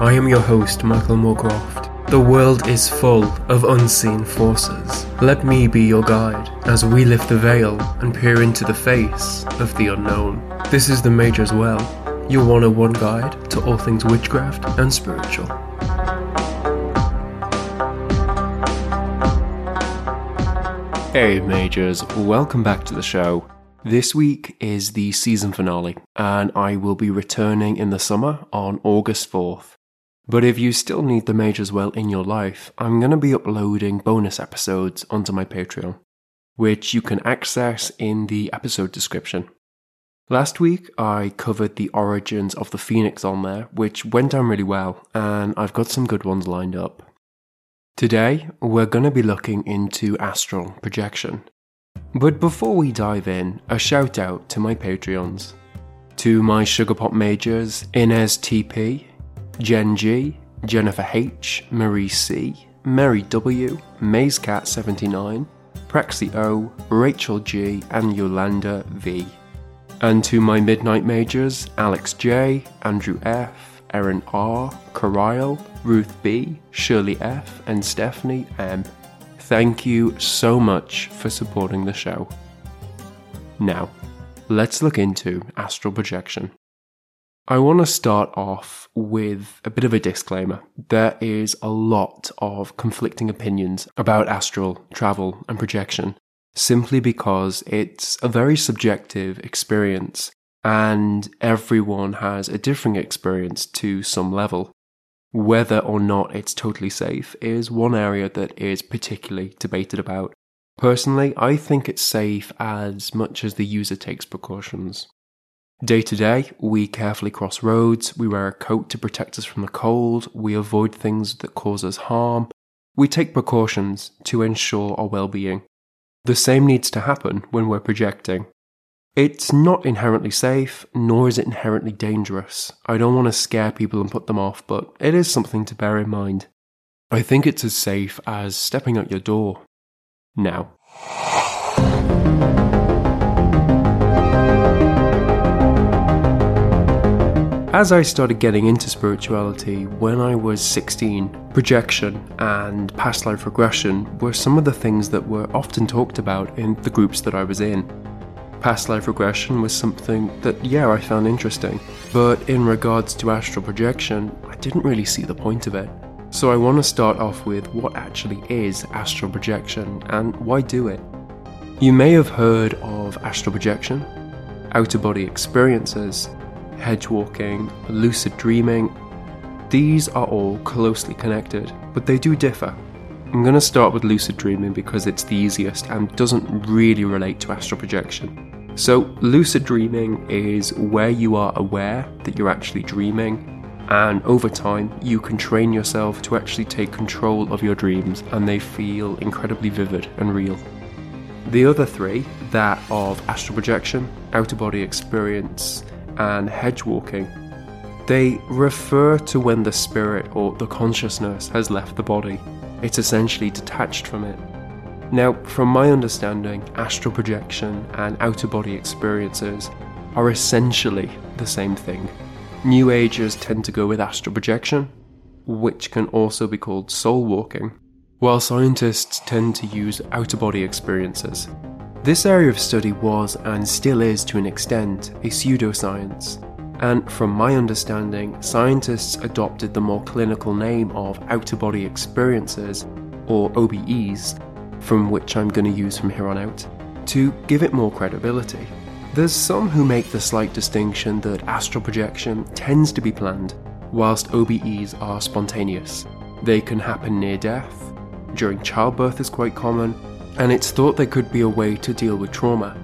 I am your host, Michael Moorcroft. The world is full of unseen forces. Let me be your guide as we lift the veil and peer into the face of the unknown. This is the Mage's Well, your one on one guide to all things witchcraft and spiritual. Hey, Mages, welcome back to the show. This week is the season finale, and I will be returning in the summer on August 4th. But if you still need the Mage's Well in your life, I'm going to be uploading bonus episodes onto my Patreon, which you can access in the episode description. Last week, I covered the origins of the Phoenix on there, which went down really well, and I've got some good ones lined up. Today, we're going to be looking into astral projection. But before we dive in, a shout out to my Patreons. To my Sugar Pot Mages, Inez TP, Jen G, Jennifer H, Marie C, Mary W, MazeCat79, Praxi O, Rachel G, and Yolanda V. And to my Midnight Mages, Alex J, Andrew F, Erin R, Caryle, Ruth B, Shirley F, and Stephanie M. Thank you so much for supporting the show. Now, let's look into astral projection. I want to start off with a bit of a disclaimer. There is a lot of conflicting opinions about astral travel and projection, simply because it's a very subjective experience and everyone has a differing experience to some level. Whether or not it's totally safe is one area that is particularly debated about. Personally, I think it's safe as much as the user takes precautions. Day to day, we carefully cross roads, we wear a coat to protect us from the cold, we avoid things that cause us harm, we take precautions to ensure our well being. The same needs to happen when we're projecting. It's not inherently safe, nor is it inherently dangerous. I don't want to scare people and put them off, but it is something to bear in mind. I think it's as safe as stepping out your door. Now. As I started getting into spirituality when I was 16, projection and past life regression were some of the things that were often talked about in the groups that I was in past life regression was something that, yeah, I found interesting. But in regards to astral projection, I didn't really see the point of it. So I want to start off with what actually is astral projection and why do it. You may have heard of astral projection, outer body experiences, hedge walking, lucid dreaming. These are all closely connected, but they do differ. I'm going to start with lucid dreaming because it's the easiest and doesn't really relate to astral projection. So, lucid dreaming is where you are aware that you're actually dreaming, and over time, you can train yourself to actually take control of your dreams and they feel incredibly vivid and real. The other three, that of astral projection, outer body experience, and hedge walking, they refer to when the spirit or the consciousness has left the body. It's essentially detached from it. Now, from my understanding, astral projection and outer body experiences are essentially the same thing. New Agers tend to go with astral projection, which can also be called soul walking, while scientists tend to use outer body experiences. This area of study was, and still is to an extent, a pseudoscience, and from my understanding, scientists adopted the more clinical name of outer body experiences, or OBEs, from which I'm going to use from here on out, to give it more credibility. There's some who make the slight distinction that astral projection tends to be planned, whilst OBEs are spontaneous. They can happen near death, during childbirth is quite common, and it's thought there could be a way to deal with trauma.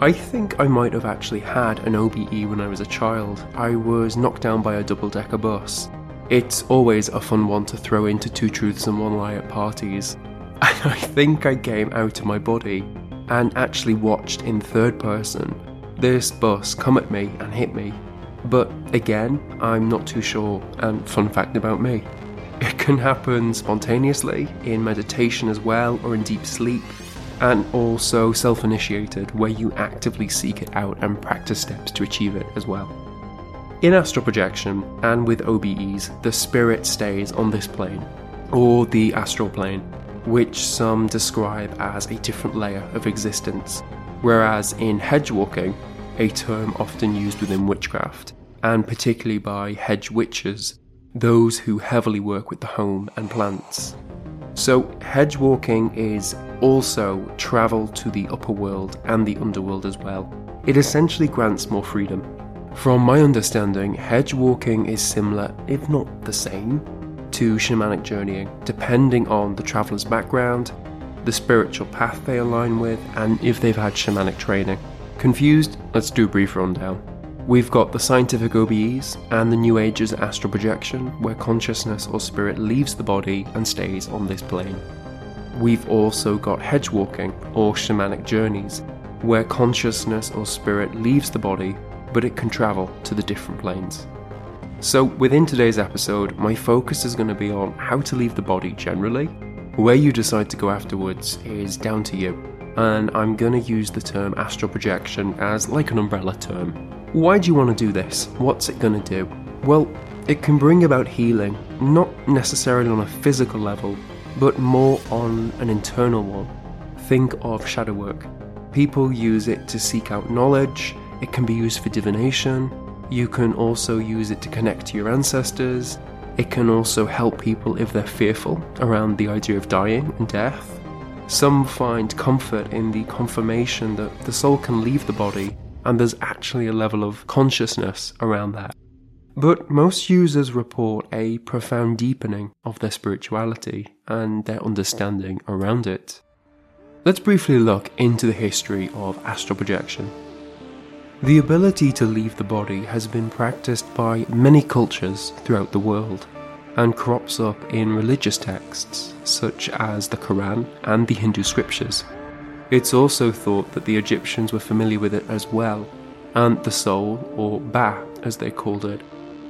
I think I might have actually had an OBE when I was a child. I was knocked down by a double decker bus. It's always a fun one to throw into two truths and one lie at parties. And I think I came out of my body and actually watched in third person this bus come at me and hit me. But again, I'm not too sure, and fun fact about me. It can happen spontaneously, in meditation as well, or in deep sleep, and also self initiated, where you actively seek it out and practice steps to achieve it as well. In astral projection and with OBEs, the spirit stays on this plane, or the astral plane, which some describe as a different layer of existence, whereas in hedge walking, a term often used within witchcraft, and particularly by hedge witches, those who heavily work with the home and plants. So, hedge walking is also travel to the upper world and the underworld as well. It essentially grants more freedom. From my understanding, hedge walking is similar, if not the same, to shamanic journeying, depending on the traveller's background, the spiritual path they align with, and if they've had shamanic training. Confused? Let's do a brief rundown. We've got the scientific OBEs and the New Age's astral projection, where consciousness or spirit leaves the body and stays on this plane. We've also got hedge walking or shamanic journeys, where consciousness or spirit leaves the body but it can travel to the different planes. So, within today's episode, my focus is going to be on how to leave the body generally. Where you decide to go afterwards is down to you, and I'm going to use the term astral projection as like an umbrella term. Why do you want to do this? What's it going to do? Well, it can bring about healing, not necessarily on a physical level, but more on an internal one. Think of shadow work. People use it to seek out knowledge, it can be used for divination, you can also use it to connect to your ancestors. It can also help people if they're fearful around the idea of dying and death. Some find comfort in the confirmation that the soul can leave the body and there's actually a level of consciousness around that. But most users report a profound deepening of their spirituality and their understanding around it. Let's briefly look into the history of astral projection. The ability to leave the body has been practiced by many cultures throughout the world and crops up in religious texts such as the Quran and the Hindu scriptures. It's also thought that the Egyptians were familiar with it as well, and the soul, or Ba as they called it,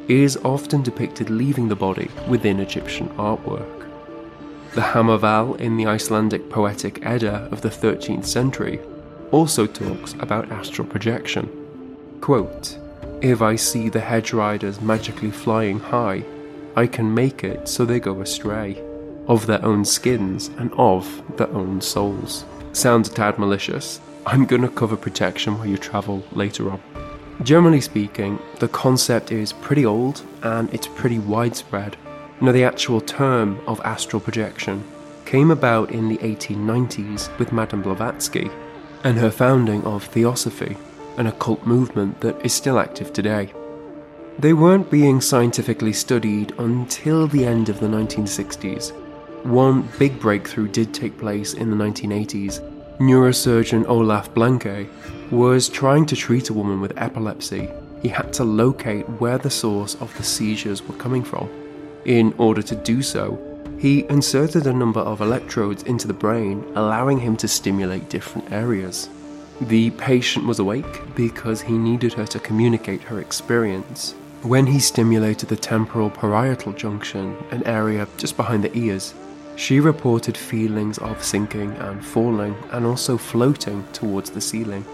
is often depicted leaving the body within Egyptian artwork. The Havamal in the Icelandic poetic Edda of the 13th century also talks about astral projection. Quote, if I see the hedge riders magically flying high, I can make it so they go astray, of their own skins and of their own souls. Sounds a tad malicious. I'm gonna cover protection while you travel later on. Generally speaking, the concept is pretty old and it's pretty widespread. Now, the actual term of astral projection came about in the 1890s with Madame Blavatsky and her founding of Theosophy, an occult movement that is still active today. They weren't being scientifically studied until the end of the 1960s. One big breakthrough did take place in the 1980s. Neurosurgeon Olaf Blanke was trying to treat a woman with epilepsy. He had to locate where the source of the seizures were coming from. In order to do so, He inserted a number of electrodes into the brain, allowing him to stimulate different areas. The patient was awake because he needed her to communicate her experience. When he stimulated the temporal parietal junction, an area just behind the ears, she reported feelings of sinking and falling and also floating towards the ceiling.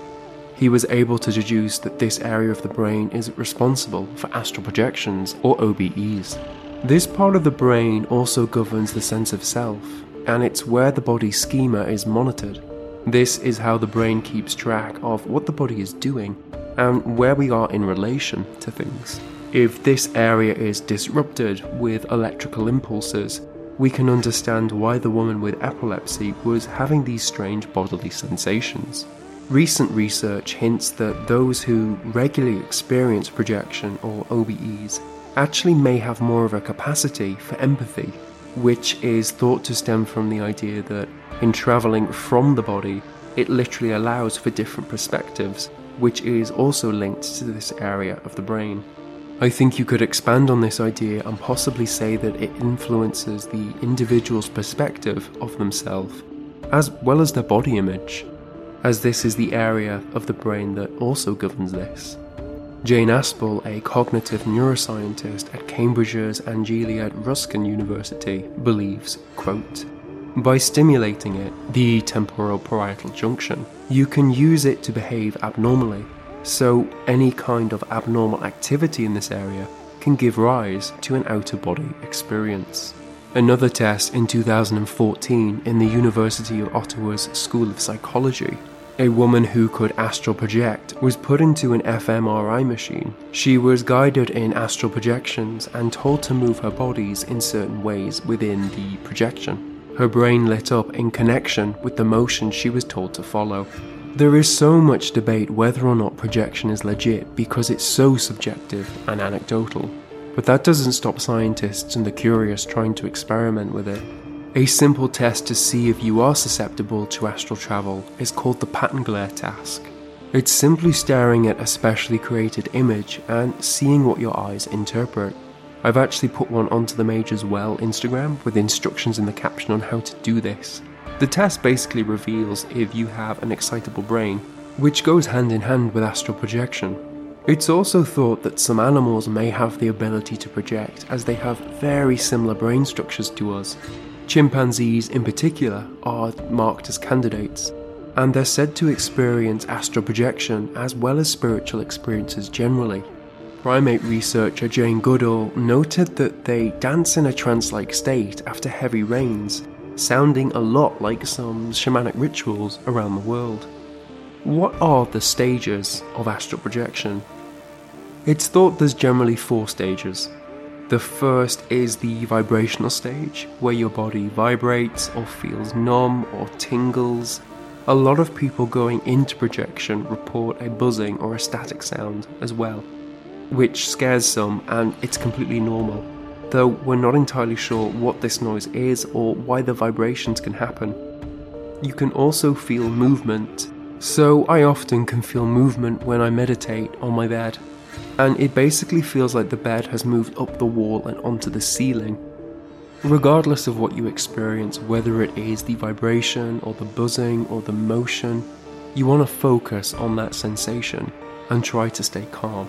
He was able to deduce that this area of the brain is responsible for astral projections or OBEs. This part of the brain also governs the sense of self, and it's where the body's schema is monitored. This is how the brain keeps track of what the body is doing and where we are in relation to things. If this area is disrupted with electrical impulses, we can understand why the woman with epilepsy was having these strange bodily sensations. Recent research hints that those who regularly experience projection or OBEs actually may have more of a capacity for empathy, which is thought to stem from the idea that in travelling from the body, it literally allows for different perspectives, which is also linked to this area of the brain. I think you could expand on this idea and possibly say that it influences the individual's perspective of themselves, as well as their body image, as this is the area of the brain that also governs this. Jane Aspell, a cognitive neuroscientist at Cambridge's Anglia Ruskin University, believes, quote, by stimulating it, the temporal parietal junction, you can use it to behave abnormally so, any kind of abnormal activity in this area can give rise to an out of body experience. Another test in 2014 in the University of Ottawa's School of Psychology. A woman who could astral project was put into an fMRI machine. She was guided in astral projections and told to move her bodies in certain ways within the projection. Her brain lit up in connection with the motion she was told to follow. There is so much debate whether or not projection is legit because it's so subjective and anecdotal, but that doesn't stop scientists and the curious trying to experiment with it. A simple test to see if you are susceptible to astral travel is called the pattern glare task. It's simply staring at a specially created image and seeing what your eyes interpret. I've actually put one onto the Mage's Well Instagram with instructions in the caption on how to do this. The test basically reveals if you have an excitable brain, which goes hand in hand with astral projection. It's also thought that some animals may have the ability to project as they have very similar brain structures to us. Chimpanzees, in particular, are marked as candidates, and they're said to experience astral projection as well as spiritual experiences generally. Primate researcher Jane Goodall noted that they dance in a trance like state after heavy rains sounding a lot like some shamanic rituals around the world. What are the stages of astral projection? It's thought there's generally four stages. The first is the vibrational stage, where your body vibrates or feels numb or tingles. A lot of people going into projection report a buzzing or a static sound as well, which scares some and it's completely normal though we're not entirely sure what this noise is or why the vibrations can happen. You can also feel movement, so I often can feel movement when I meditate on my bed, and it basically feels like the bed has moved up the wall and onto the ceiling. Regardless of what you experience, whether it is the vibration or the buzzing or the motion, you want to focus on that sensation and try to stay calm.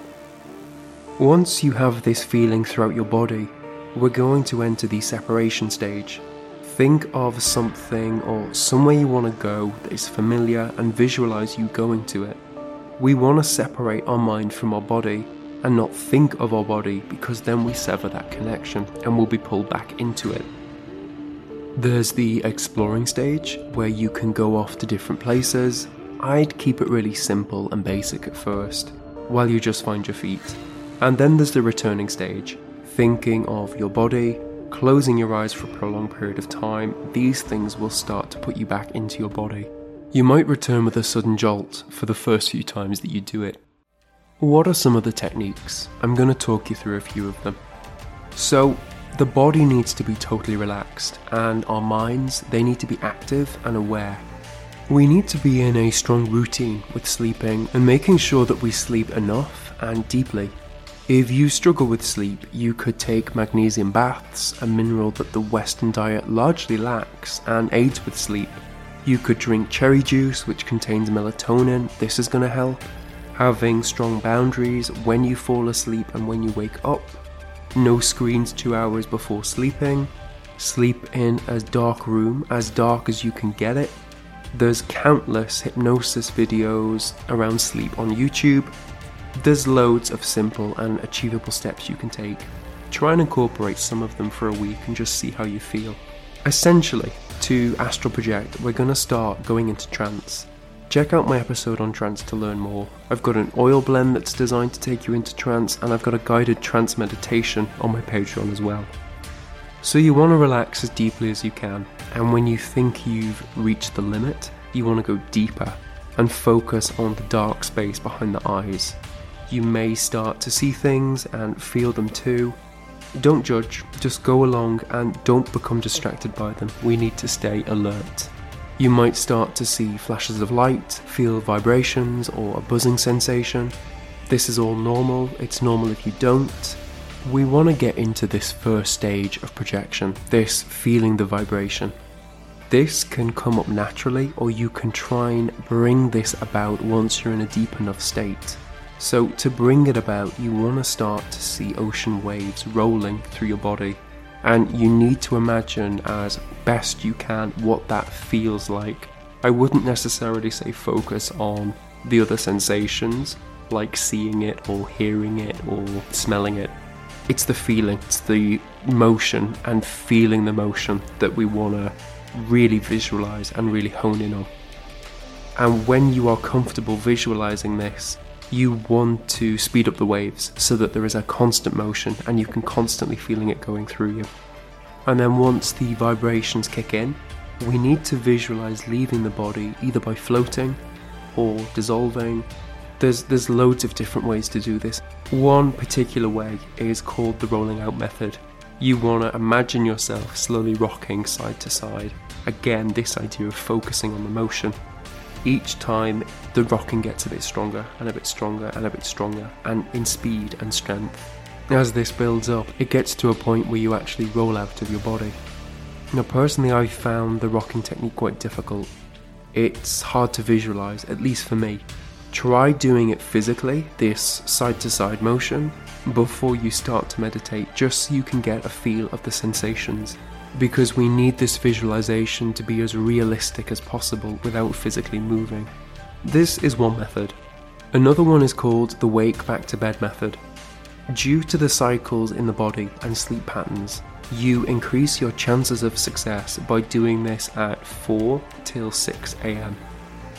Once you have this feeling throughout your body, we're going to enter the separation stage. Think of something or somewhere you want to go that is familiar and visualize you going to it. We want to separate our mind from our body and not think of our body because then we sever that connection and we'll be pulled back into it. There's the exploring stage where you can go off to different places. I'd keep it really simple and basic at first, while you just find your feet. And then there's the returning stage thinking of your body, closing your eyes for a prolonged period of time, these things will start to put you back into your body. You might return with a sudden jolt for the first few times that you do it. What are some of the techniques? I'm going to talk you through a few of them. So, the body needs to be totally relaxed, and our minds, they need to be active and aware. We need to be in a strong routine with sleeping and making sure that we sleep enough and deeply If you struggle with sleep, you could take magnesium baths, a mineral that the Western diet largely lacks and aids with sleep. You could drink cherry juice, which contains melatonin, this is going to help. Having strong boundaries when you fall asleep and when you wake up. No screens two hours before sleeping. Sleep in a dark room, as dark as you can get it. There's countless hypnosis videos around sleep on YouTube, there's loads of simple and achievable steps you can take. Try and incorporate some of them for a week and just see how you feel. Essentially, to astral project, we're going to start going into trance. Check out my episode on trance to learn more. I've got an oil blend that's designed to take you into trance, and I've got a guided trance meditation on my Patreon as well. So, you want to relax as deeply as you can, and when you think you've reached the limit, you want to go deeper and focus on the dark space behind the eyes you may start to see things and feel them too. Don't judge, just go along and don't become distracted by them. We need to stay alert. You might start to see flashes of light, feel vibrations, or a buzzing sensation. This is all normal, it's normal if you don't. We want to get into this first stage of projection, this feeling the vibration. This can come up naturally, or you can try and bring this about once you're in a deep enough state. So, to bring it about, you want to start to see ocean waves rolling through your body, and you need to imagine as best you can what that feels like. I wouldn't necessarily say focus on the other sensations, like seeing it or hearing it or smelling it. It's the feeling, it's the motion and feeling the motion that we want to really visualize and really hone in on. And when you are comfortable visualizing this, you want to speed up the waves so that there is a constant motion and you can constantly feeling it going through you. And then once the vibrations kick in, we need to visualize leaving the body either by floating or dissolving. There's there's loads of different ways to do this. One particular way is called the rolling out method. You want to imagine yourself slowly rocking side to side. Again, this idea of focusing on the motion each time the rocking gets a bit stronger and a bit stronger and a bit stronger, and in speed and strength. As this builds up, it gets to a point where you actually roll out of your body. Now, personally, I found the rocking technique quite difficult. It's hard to visualize, at least for me. Try doing it physically, this side to side motion, before you start to meditate, just so you can get a feel of the sensations because we need this visualization to be as realistic as possible without physically moving. This is one method. Another one is called the wake back to bed method. Due to the cycles in the body and sleep patterns, you increase your chances of success by doing this at 4 till 6 am.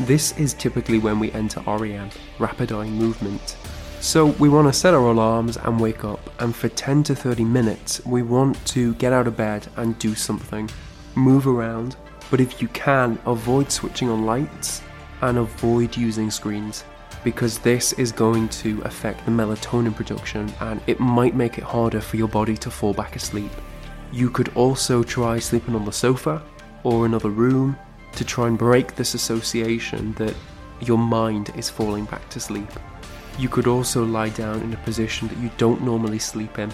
This is typically when we enter REM, rapid eye movement, so we want to set our alarms and wake up, and for 10 to 30 minutes, we want to get out of bed and do something. Move around, but if you can, avoid switching on lights and avoid using screens because this is going to affect the melatonin production and it might make it harder for your body to fall back asleep. You could also try sleeping on the sofa or another room to try and break this association that your mind is falling back to sleep. You could also lie down in a position that you don't normally sleep in.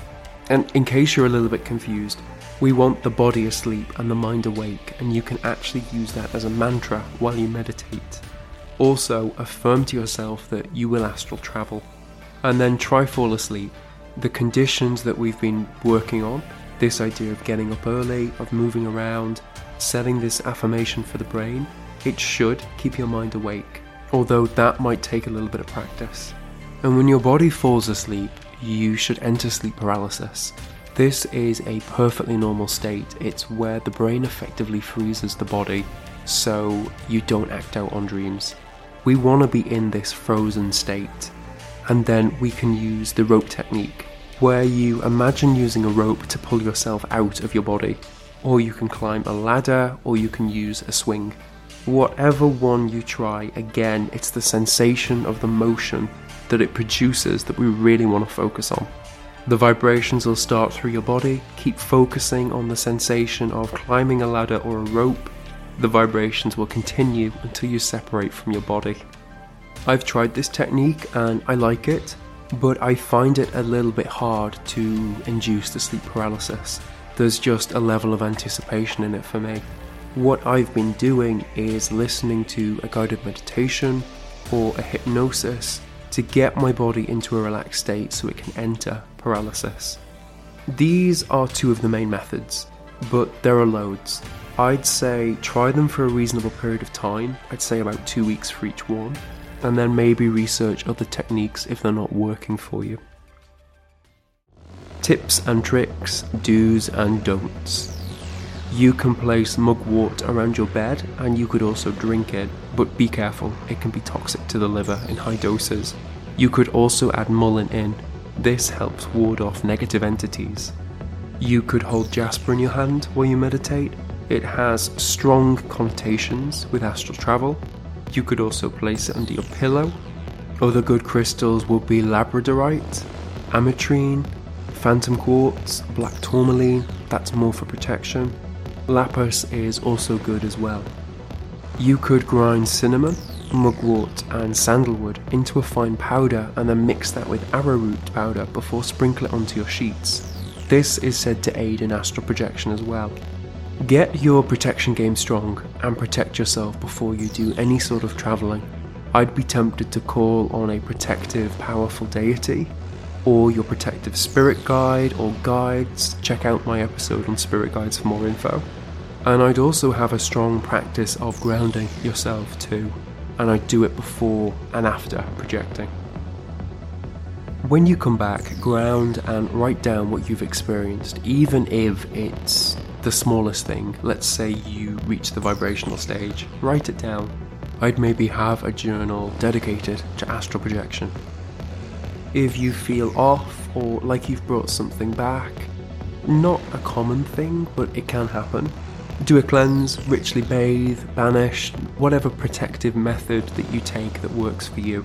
And in case you're a little bit confused, we want the body asleep and the mind awake, and you can actually use that as a mantra while you meditate. Also, affirm to yourself that you will astral travel. And then try fall asleep. The conditions that we've been working on, this idea of getting up early, of moving around, setting this affirmation for the brain, it should keep your mind awake, although that might take a little bit of practice. And when your body falls asleep, you should enter sleep paralysis. This is a perfectly normal state. It's where the brain effectively freezes the body so you don't act out on dreams. We want to be in this frozen state. And then we can use the rope technique, where you imagine using a rope to pull yourself out of your body. Or you can climb a ladder, or you can use a swing. Whatever one you try, again, it's the sensation of the motion that it produces that we really want to focus on. The vibrations will start through your body. Keep focusing on the sensation of climbing a ladder or a rope. The vibrations will continue until you separate from your body. I've tried this technique and I like it. but I find it a little bit hard to induce the sleep paralysis. There's just a level of anticipation in it for me. What I've been doing is listening to a guided meditation or a hypnosis to get my body into a relaxed state so it can enter paralysis. These are two of the main methods, but there are loads. I'd say try them for a reasonable period of time, I'd say about two weeks for each one, and then maybe research other techniques if they're not working for you. Tips and tricks, do's and don'ts. You can place mugwort around your bed and you could also drink it, but be careful, it can be toxic to the liver in high doses. You could also add mullein in. This helps ward off negative entities. You could hold jasper in your hand while you meditate. It has strong connotations with astral travel. You could also place it under your pillow. Other good crystals would be labradorite, ametrine, phantom quartz, black tourmaline, that's more for protection. Lapis is also good as well. You could grind cinnamon, mugwort, and sandalwood into a fine powder and then mix that with arrowroot powder before sprinkle it onto your sheets. This is said to aid in astral projection as well. Get your protection game strong and protect yourself before you do any sort of travelling. I'd be tempted to call on a protective, powerful deity or your protective spirit guide or guides. Check out my episode on spirit guides for more info. And I'd also have a strong practice of grounding yourself too, and I'd do it before and after projecting. When you come back, ground and write down what you've experienced, even if it's the smallest thing. Let's say you reach the vibrational stage, write it down. I'd maybe have a journal dedicated to astral projection. If you feel off or like you've brought something back, not a common thing, but it can happen, do a cleanse, ritually bathe, banish, whatever protective method that you take that works for you.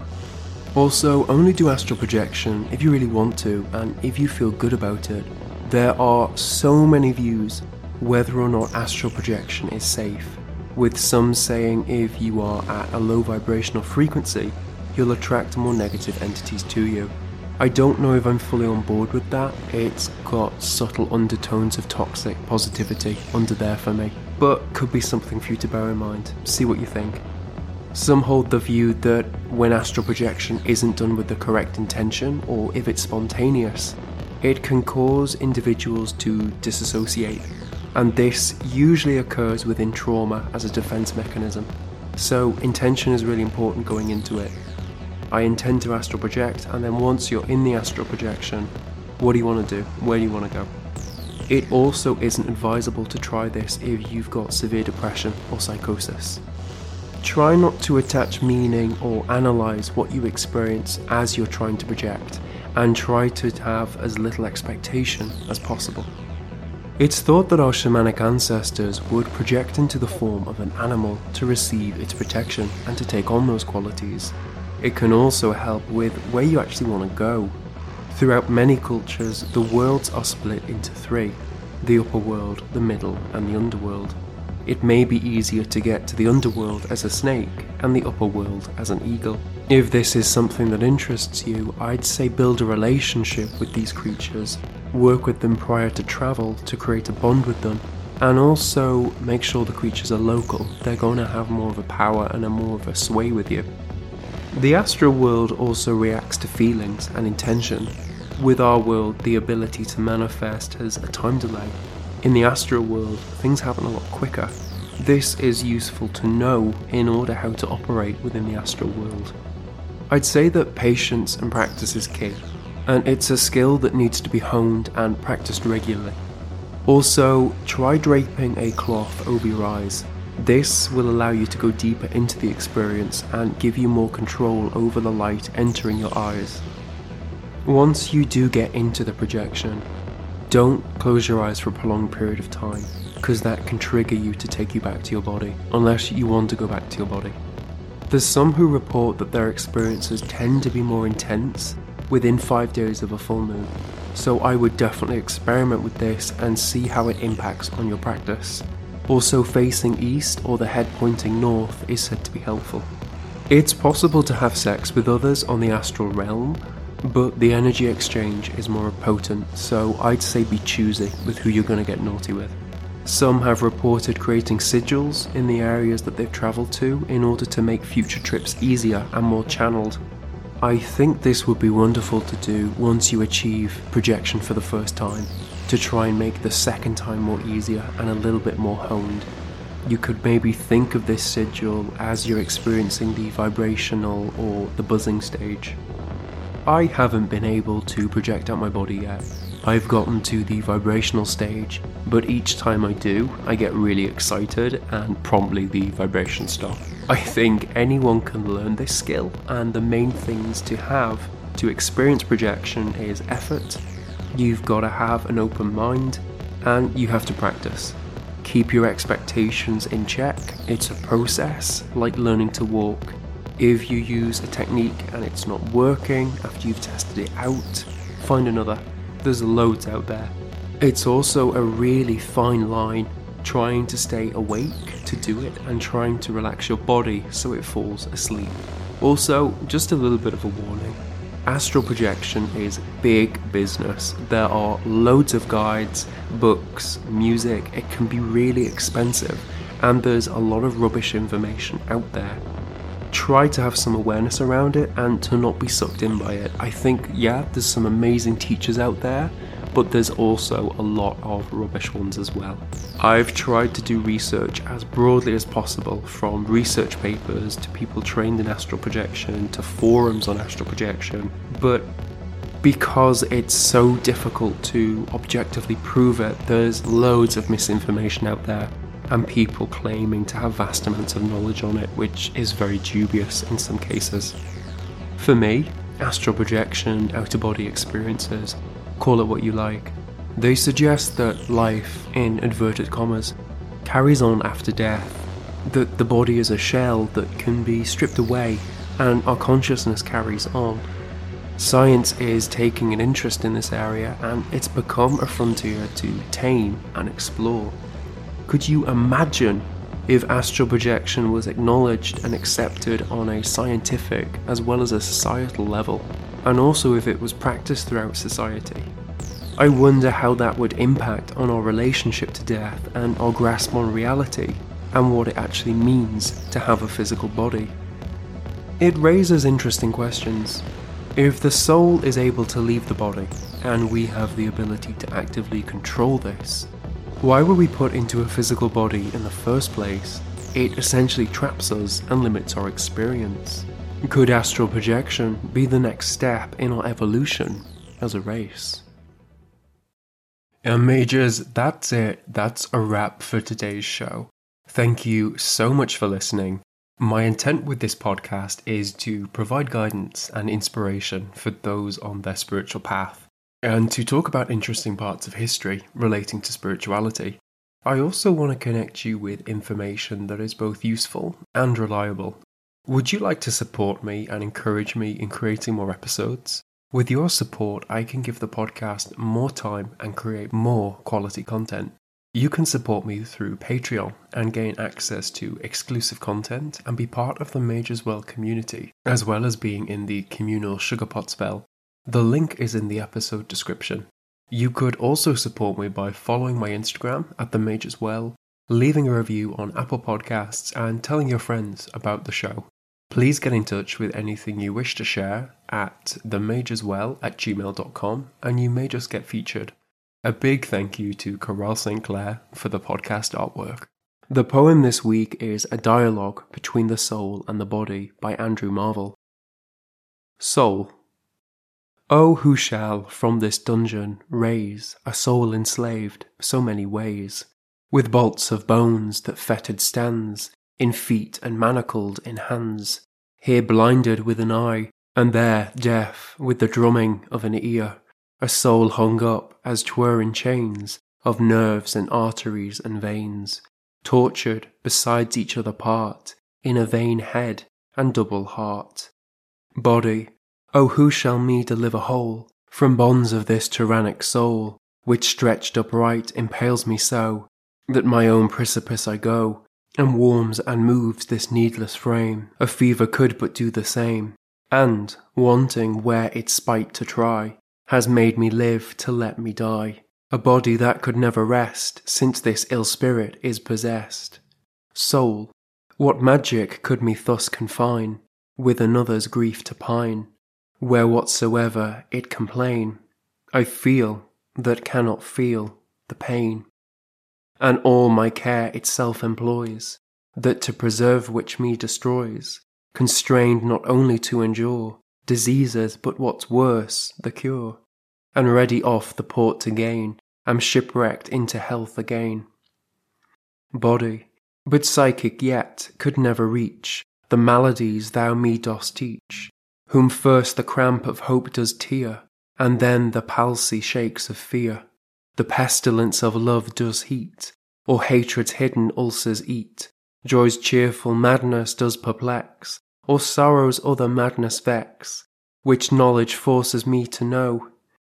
Also, only do astral projection if you really want to and if you feel good about it. There are so many views whether or not astral projection is safe, with some saying if you are at a low vibrational frequency, you'll attract more negative entities to you. I don't know if I'm fully on board with that. It's got subtle undertones of toxic positivity under there for me, but could be something for you to bear in mind. See what you think. Some hold the view that when astral projection isn't done with the correct intention or if it's spontaneous, it can cause individuals to disassociate, and this usually occurs within trauma as a defense mechanism. So, intention is really important going into it. I intend to astral project, and then once you're in the astral projection, what do you want to do? Where do you want to go? It also isn't advisable to try this if you've got severe depression or psychosis. Try not to attach meaning or analyze what you experience as you're trying to project, and try to have as little expectation as possible. It's thought that our shamanic ancestors would project into the form of an animal to receive its protection and to take on those qualities. It can also help with where you actually want to go. Throughout many cultures, the worlds are split into three the upper world, the middle, and the underworld. It may be easier to get to the underworld as a snake and the upper world as an eagle. If this is something that interests you, I'd say build a relationship with these creatures, work with them prior to travel to create a bond with them, and also make sure the creatures are local. They're going to have more of a power and a more of a sway with you. The astral world also reacts to feelings and intention. With our world, the ability to manifest has a time delay. In the astral world, things happen a lot quicker. This is useful to know in order how to operate within the astral world. I'd say that patience and practice is key, and it's a skill that needs to be honed and practiced regularly. Also, try draping a cloth over your eyes this will allow you to go deeper into the experience and give you more control over the light entering your eyes. Once you do get into the projection, don't close your eyes for a prolonged period of time, because that can trigger you to take you back to your body, unless you want to go back to your body. There's some who report that their experiences tend to be more intense within five days of a full moon, so I would definitely experiment with this and see how it impacts on your practice. Also, facing east or the head pointing north is said to be helpful. It's possible to have sex with others on the astral realm, but the energy exchange is more potent, so I'd say be choosy with who you're going to get naughty with. Some have reported creating sigils in the areas that they've travelled to in order to make future trips easier and more channeled. I think this would be wonderful to do once you achieve projection for the first time, to try and make the second time more easier and a little bit more honed. You could maybe think of this sigil as you're experiencing the vibrational or the buzzing stage. I haven't been able to project out my body yet. I've gotten to the vibrational stage, but each time I do, I get really excited and promptly the vibrations stop. I think anyone can learn this skill, and the main things to have to experience projection is effort. You've got to have an open mind, and you have to practice. Keep your expectations in check. It's a process, like learning to walk. If you use a technique and it's not working after you've tested it out, find another. There's loads out there. It's also a really fine line trying to stay awake to do it and trying to relax your body so it falls asleep. Also, just a little bit of a warning astral projection is big business. There are loads of guides, books, music, it can be really expensive, and there's a lot of rubbish information out there try to have some awareness around it and to not be sucked in by it. I think, yeah, there's some amazing teachers out there, but there's also a lot of rubbish ones as well. I've tried to do research as broadly as possible, from research papers to people trained in astral projection to forums on astral projection, but because it's so difficult to objectively prove it, there's loads of misinformation out there and people claiming to have vast amounts of knowledge on it, which is very dubious in some cases. For me, astral projection, out of body experiences, call it what you like, they suggest that life, in inverted commas, carries on after death, that the body is a shell that can be stripped away and our consciousness carries on. Science is taking an interest in this area and it's become a frontier to tame and explore. Could you imagine if astral projection was acknowledged and accepted on a scientific as well as a societal level, and also if it was practiced throughout society? I wonder how that would impact on our relationship to death and our grasp on reality and what it actually means to have a physical body. It raises interesting questions. If the soul is able to leave the body, and we have the ability to actively control this, why were we put into a physical body in the first place? It essentially traps us and limits our experience. Could astral projection be the next step in our evolution as a race? And mages, that's it. That's a wrap for today's show. Thank you so much for listening. My intent with this podcast is to provide guidance and inspiration for those on their spiritual path and to talk about interesting parts of history relating to spirituality. I also want to connect you with information that is both useful and reliable. Would you like to support me and encourage me in creating more episodes? With your support, I can give the podcast more time and create more quality content. You can support me through Patreon and gain access to exclusive content and be part of the Mage's Well community, as well as being in the communal Sugarpot spell the link is in the episode description. You could also support me by following my Instagram at the Mage's Well, leaving a review on Apple Podcasts, and telling your friends about the show. Please get in touch with anything you wish to share at themageswell at gmail.com and you may just get featured. A big thank you to Coral St. Clair for the podcast artwork. The poem this week is A Dialogue Between the Soul and the Body by Andrew Marvell. Soul. Oh, who shall from this dungeon raise a soul enslaved so many ways, with bolts of bones that fettered stands, in feet and manacled in hands, here blinded with an eye, and there deaf with the drumming of an ear, a soul hung up as twere in chains of nerves and arteries and veins, tortured besides each other part, in a vain head and double heart. Body Oh, who shall me deliver whole from bonds of this tyrannic soul, which stretched upright impales me so, that my own precipice I go, and warms and moves this needless frame? A fever could but do the same. and, wanting where its spite to try, has made me live to let me die. A body that could never rest, since this ill spirit is possessed. Soul, what magic could me thus confine, with another's grief to pine? Where whatsoever it complain, I feel that cannot feel the pain. And all my care itself employs, that to preserve which me destroys, constrained not only to endure diseases, but what's worse, the cure, and ready off the port to gain, am shipwrecked into health again. Body, but psychic yet, could never reach the maladies thou me dost teach, whom first the cramp of hope does tear, and then the palsy shakes of fear. The pestilence of love does heat, or hatred's hidden ulcers eat. Joy's cheerful madness does perplex, or sorrow's other madness vex, which knowledge forces me to know,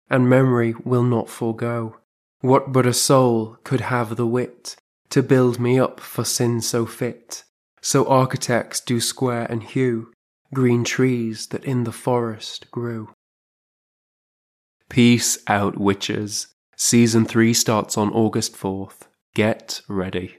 and memory will not forego. What but a soul could have the wit to build me up for sin so fit? So architects do square and hew green trees that in the forest grew. Peace out, witches. Season 3 starts on August 4th. Get ready.